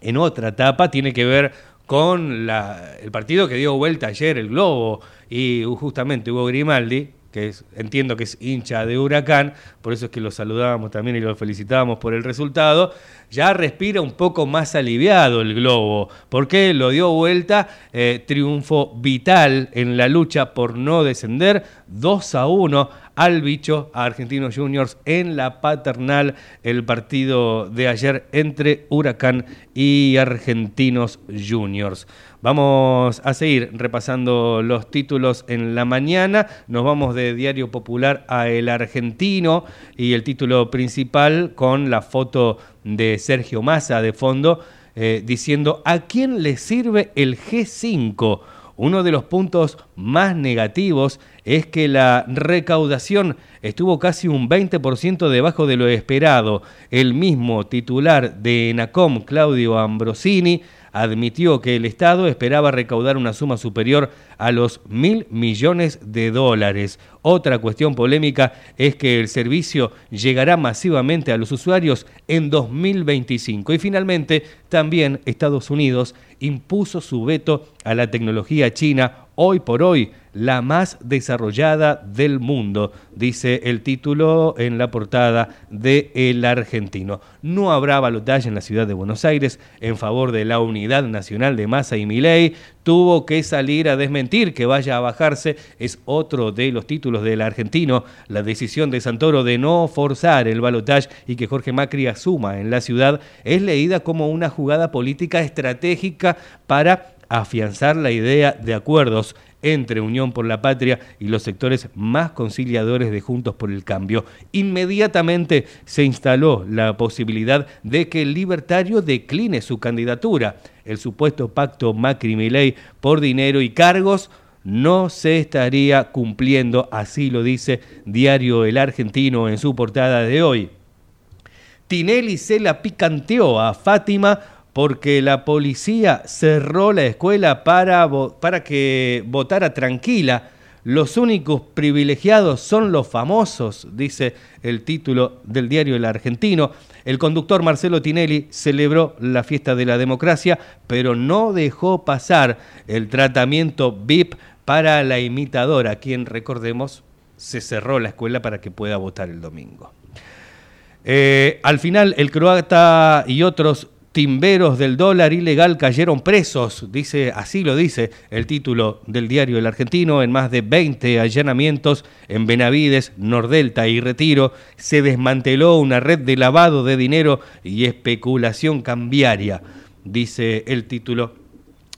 en otra etapa, tiene que ver con la, el partido que dio vuelta ayer, el Globo, y justamente Hugo Grimaldi, que entiendo que es hincha de Huracán, por eso es que lo saludábamos también y lo felicitábamos por el resultado, ya respira un poco más aliviado el globo, porque lo dio vuelta, eh, triunfo vital en la lucha por no descender, 2 a 1 al bicho, a Argentinos Juniors en la paternal, el partido de ayer entre Huracán y Argentinos Juniors. Vamos a seguir repasando los títulos en la mañana. Nos vamos de Diario Popular a El Argentino y el título principal con la foto de Sergio Massa de fondo eh, diciendo ¿a quién le sirve el G5? Uno de los puntos más negativos es que la recaudación estuvo casi un 20% debajo de lo esperado. El mismo titular de ENACOM, Claudio Ambrosini, admitió que el Estado esperaba recaudar una suma superior a los mil millones de dólares. Otra cuestión polémica es que el servicio llegará masivamente a los usuarios en 2025. Y finalmente, también Estados Unidos impuso su veto a la tecnología china hoy por hoy la más desarrollada del mundo, dice el título en la portada de El Argentino. No habrá balotaje en la ciudad de Buenos Aires en favor de la unidad nacional de Massa y Milei. Tuvo que salir a desmentir que vaya a bajarse. Es otro de los títulos del argentino. La decisión de Santoro de no forzar el balotaje y que Jorge Macri asuma en la ciudad es leída como una jugada política estratégica para afianzar la idea de acuerdos entre Unión por la Patria y los sectores más conciliadores de Juntos por el Cambio. Inmediatamente se instaló la posibilidad de que el libertario decline su candidatura. El supuesto pacto Macri-Milei por dinero y cargos no se estaría cumpliendo, así lo dice Diario El Argentino en su portada de hoy. Tinelli se la picanteó a Fátima porque la policía cerró la escuela para, para que votara tranquila. Los únicos privilegiados son los famosos, dice el título del diario El Argentino. El conductor Marcelo Tinelli celebró la fiesta de la democracia, pero no dejó pasar el tratamiento VIP para la imitadora, quien, recordemos, se cerró la escuela para que pueda votar el domingo. Eh, al final, el croata y otros timberos del dólar ilegal cayeron presos, dice, así lo dice el título del diario El Argentino, en más de 20 allanamientos en Benavides, Nordelta y Retiro, se desmanteló una red de lavado de dinero y especulación cambiaria, dice el título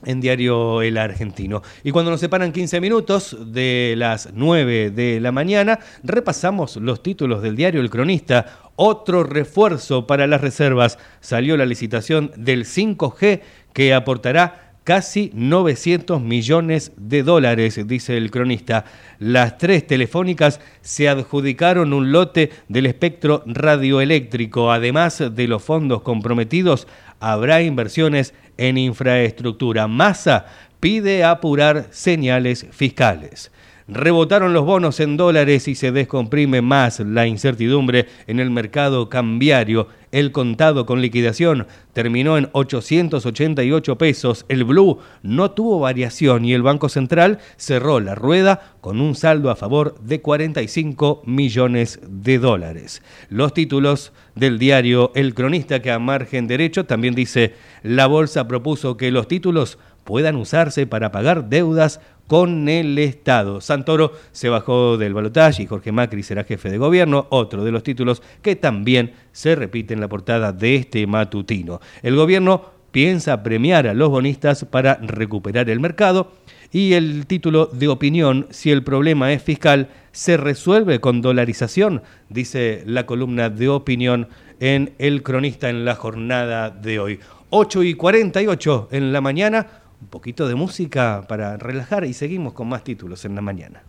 en Diario El Argentino. Y cuando nos separan 15 minutos de las 9 de la mañana, repasamos los títulos del diario El Cronista. Otro refuerzo para las reservas. Salió la licitación del 5G que aportará casi 900 millones de dólares, dice el cronista. Las tres telefónicas se adjudicaron un lote del espectro radioeléctrico. Además de los fondos comprometidos, habrá inversiones en infraestructura. Massa pide apurar señales fiscales. Rebotaron los bonos en dólares y se descomprime más la incertidumbre en el mercado cambiario. El contado con liquidación terminó en 888 pesos. El blue no tuvo variación y el Banco Central cerró la rueda con un saldo a favor de 45 millones de dólares. Los títulos del diario El Cronista que a margen derecho también dice la bolsa propuso que los títulos puedan usarse para pagar deudas con el Estado. Santoro se bajó del balotaje y Jorge Macri será jefe de gobierno, otro de los títulos que también se repite en la portada de este matutino. El gobierno piensa premiar a los bonistas para recuperar el mercado y el título de opinión, si el problema es fiscal, se resuelve con dolarización, dice la columna de opinión en El Cronista en la jornada de hoy. 8 y 48 en la mañana, un poquito de música para relajar y seguimos con más títulos en la mañana.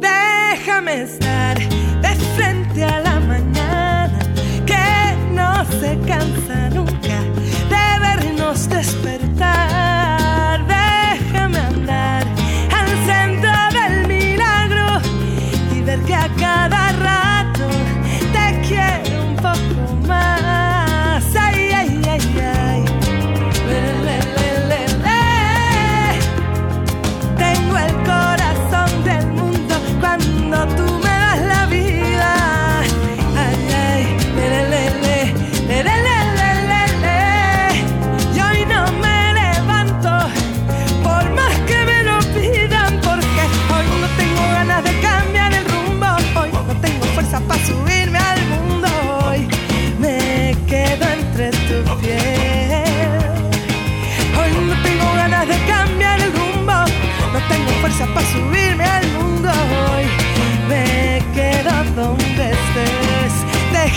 Déjame estar de frente a la mañana, que no se cansa nunca de vernos despertar. Déjame andar al centro del milagro y a cada rato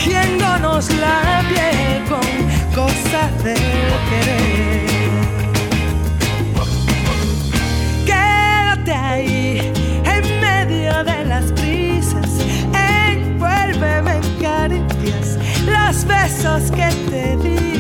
tejiéndonos la piel con cosas del querer. Quédate ahí, en medio de las brisas, envuélveme en caricias, los besos que te di.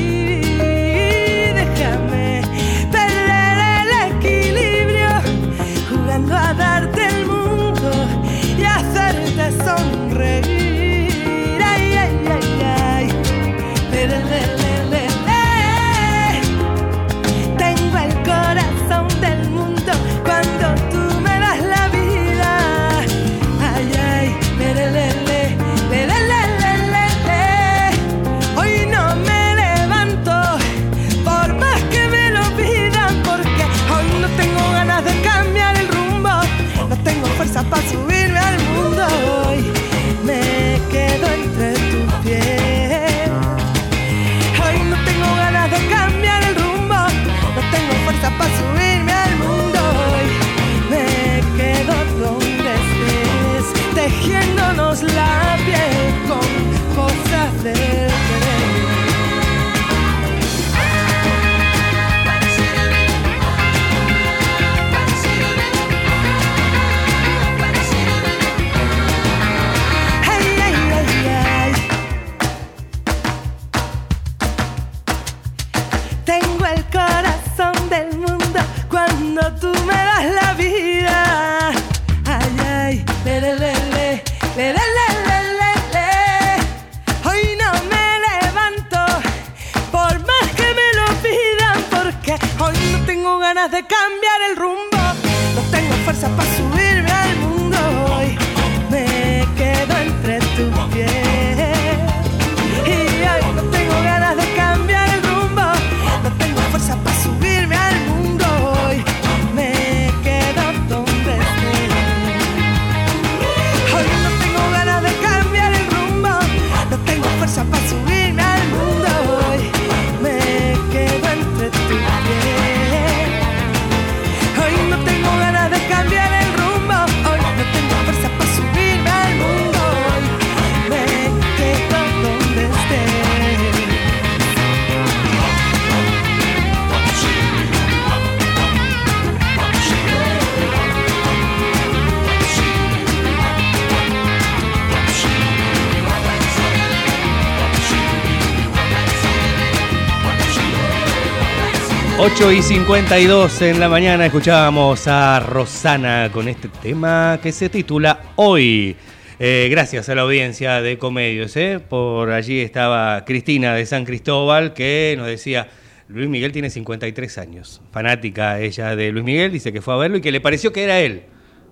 8 y 52 en la mañana escuchábamos a Rosana con este tema que se titula Hoy. Eh, gracias a la audiencia de Comedios. ¿eh? Por allí estaba Cristina de San Cristóbal que nos decía, Luis Miguel tiene 53 años. Fanática ella de Luis Miguel, dice que fue a verlo y que le pareció que era él.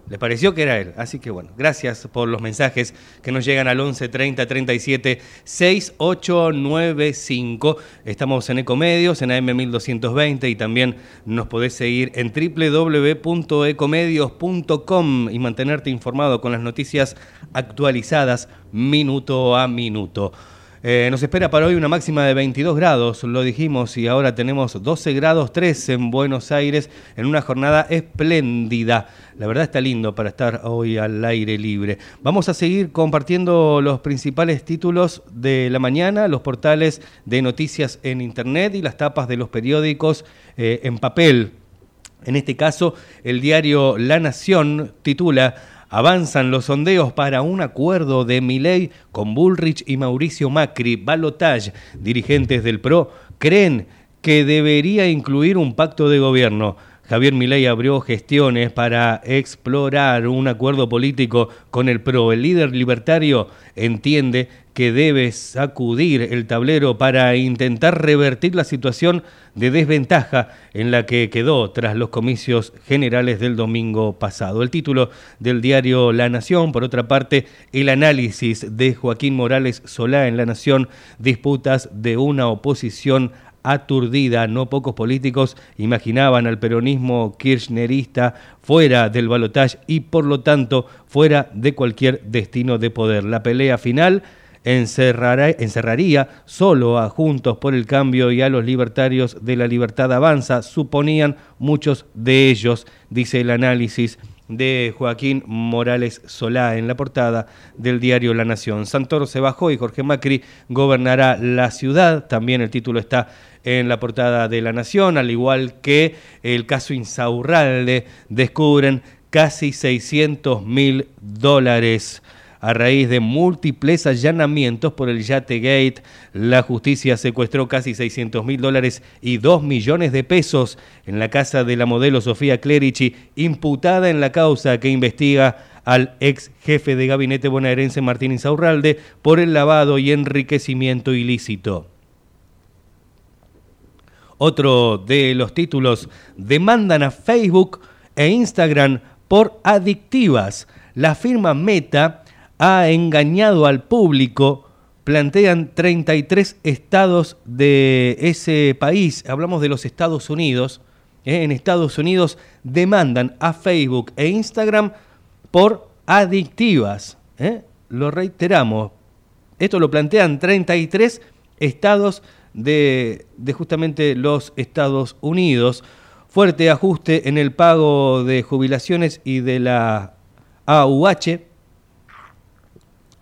Le pareció que era él. Así que bueno, gracias por los mensajes que nos llegan al 11 30 37 6895. Estamos en Ecomedios, en AM 1220 y también nos podés seguir en www.ecomedios.com y mantenerte informado con las noticias actualizadas minuto a minuto. Eh, nos espera para hoy una máxima de 22 grados, lo dijimos, y ahora tenemos 12 grados 3 en Buenos Aires en una jornada espléndida. La verdad está lindo para estar hoy al aire libre. Vamos a seguir compartiendo los principales títulos de la mañana, los portales de noticias en Internet y las tapas de los periódicos eh, en papel. En este caso, el diario La Nación titula Avanzan los sondeos para un acuerdo de Milei con Bullrich y Mauricio Macri. Balotage, dirigentes del PRO, creen que debería incluir un pacto de gobierno. Javier Milei abrió gestiones para explorar un acuerdo político con el PRO. El líder libertario entiende que debe sacudir el tablero para intentar revertir la situación de desventaja en la que quedó tras los comicios generales del domingo pasado. El título del diario La Nación, por otra parte, el análisis de Joaquín Morales Solá en La Nación, disputas de una oposición aturdida. No pocos políticos imaginaban al peronismo kirchnerista fuera del balotaje y por lo tanto fuera de cualquier destino de poder. La pelea final encerraría solo a Juntos por el Cambio y a los libertarios de la Libertad Avanza, suponían muchos de ellos, dice el análisis de Joaquín Morales Solá en la portada del diario La Nación. Santoro se bajó y Jorge Macri gobernará la ciudad. También el título está en la portada de La Nación, al igual que el caso Insaurralde, descubren casi 600 mil dólares. A raíz de múltiples allanamientos por el Yate Gate, la justicia secuestró casi 600 mil dólares y 2 millones de pesos en la casa de la modelo Sofía Clerici, imputada en la causa que investiga al ex jefe de gabinete bonaerense Martín Insaurralde por el lavado y enriquecimiento ilícito. Otro de los títulos demandan a Facebook e Instagram por adictivas. La firma Meta ha engañado al público, plantean 33 estados de ese país, hablamos de los Estados Unidos, ¿eh? en Estados Unidos demandan a Facebook e Instagram por adictivas. ¿eh? Lo reiteramos, esto lo plantean 33 estados de, justamente los Estados Unidos. Fuerte ajuste en el pago de jubilaciones y de la AUH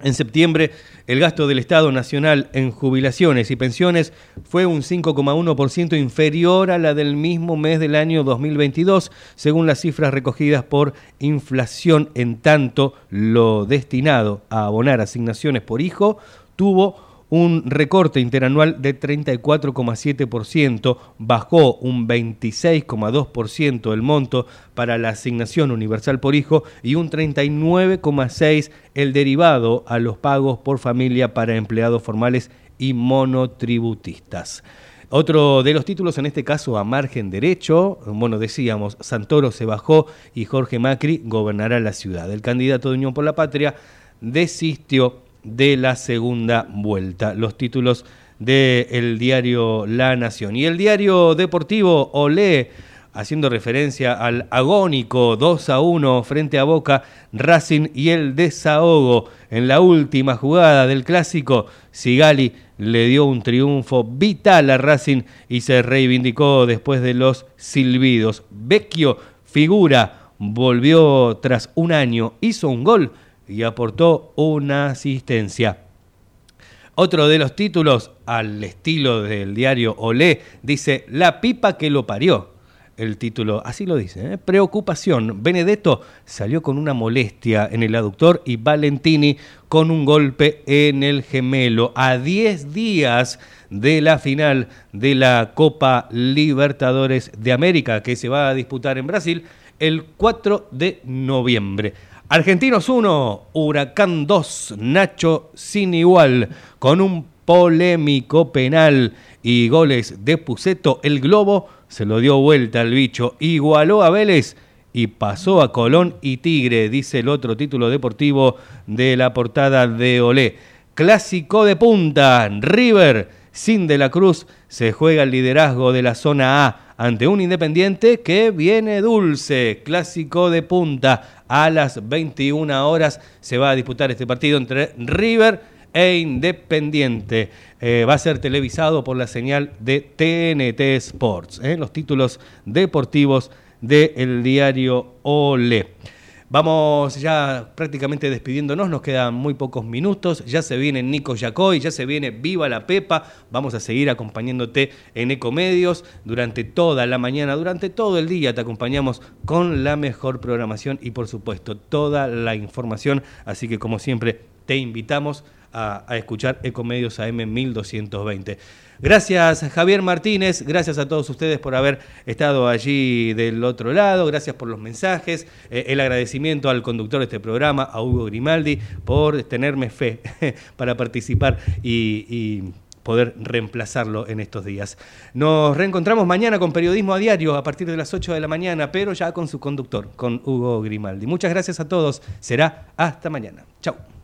en septiembre, el gasto del Estado Nacional en jubilaciones y pensiones fue un 5,1% inferior a la del mismo mes del año 2022, según las cifras recogidas por inflación. En tanto, lo destinado a abonar asignaciones por hijo tuvo un recorte interanual de 34,7%, bajó un 26,2% el monto para la asignación universal por hijo y un 39,6% el derivado a los pagos por familia para empleados formales y monotributistas. Otro de los títulos, en este caso a margen derecho, bueno, decíamos, Santoro se bajó y Jorge Macri gobernará la ciudad. El candidato de Unión por la Patria desistió de la segunda vuelta. Los títulos del diario La Nación. Y el diario deportivo Olé, haciendo referencia al agónico 2 a 1 frente a Boca, Racing y el desahogo en la última jugada del clásico. Sigali le dio un triunfo vital a Racing y se reivindicó después de los silbidos. Vecchio, figura, volvió tras un año, hizo un gol y aportó una asistencia. Otro de los títulos, al estilo del diario Olé, dice La pipa que lo parió. el título, así lo dice, ¿eh? preocupación. Benedetto salió con una molestia en el aductor y Valentini con un golpe en el gemelo. A 10 días de la final de la Copa Libertadores de América que se va a disputar en Brasil el 4 de noviembre. Argentinos 1, Huracán 2, Nacho sin igual, con un polémico penal y goles de Puceto. El Globo se lo dio vuelta al bicho, igualó a Vélez y pasó a Colón y Tigre, dice el otro título deportivo de la portada de Olé. Clásico de punta, River sin de la Cruz se juega el liderazgo de la zona A ante un Independiente que viene dulce. Clásico de punta a las 21 horas se va a disputar este partido entre River e Independiente. Eh, va a ser televisado por la señal de TNT Sports, eh, los títulos deportivos del diario Ole. Vamos ya prácticamente despidiéndonos, nos quedan muy pocos minutos, ya se viene Nico Yacoy, ya se viene Viva la Pepa, vamos a seguir acompañándote en Ecomedios durante toda la mañana, durante todo el día te acompañamos con la mejor programación y por supuesto toda la información, así que como siempre te invitamos a, a escuchar Ecomedios AM 1220. Gracias Javier Martínez, gracias a todos ustedes por haber estado allí del otro lado, gracias por los mensajes, eh, el agradecimiento al conductor de este programa, a Hugo Grimaldi, por tenerme fe para participar y, poder reemplazarlo en estos días. Nos reencontramos mañana con Periodismo a Diario a partir de las 8 de la mañana, pero ya con su conductor, con Hugo Grimaldi. Muchas gracias a todos, será hasta mañana. Chau.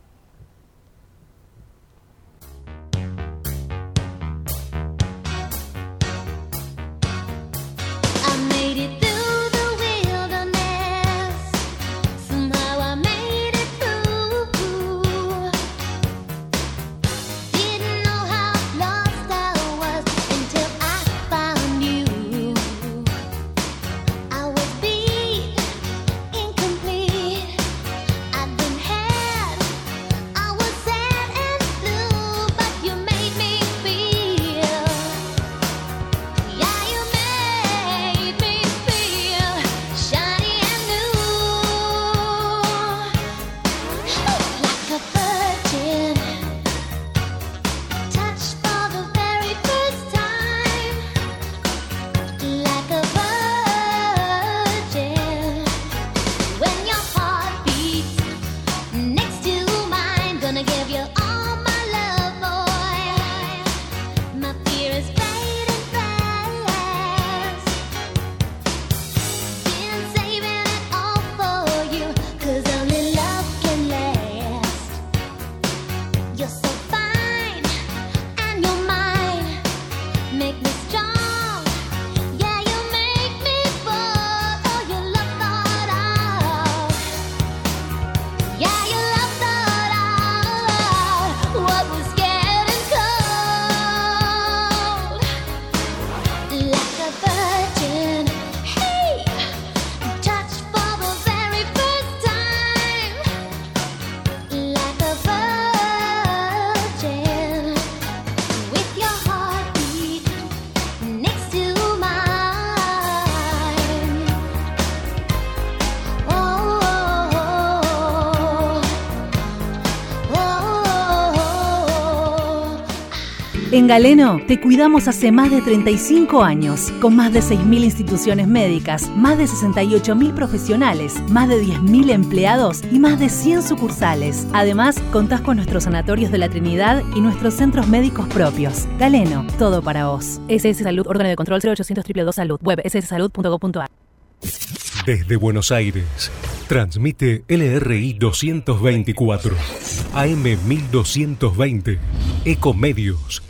En Galeno te cuidamos hace más de 35 años, con más de 6.000 instituciones médicas, más de 68.000 profesionales, más de 10.000 empleados y más de 100 sucursales. Además, contás con nuestros sanatorios de la Trinidad y nuestros centros médicos propios. Galeno, todo para vos. SS Salud, órgano de control 0800 222 Salud, web sssalud.gov.ar.
Desde Buenos Aires, transmite LRI 224, AM 1220, Ecomedios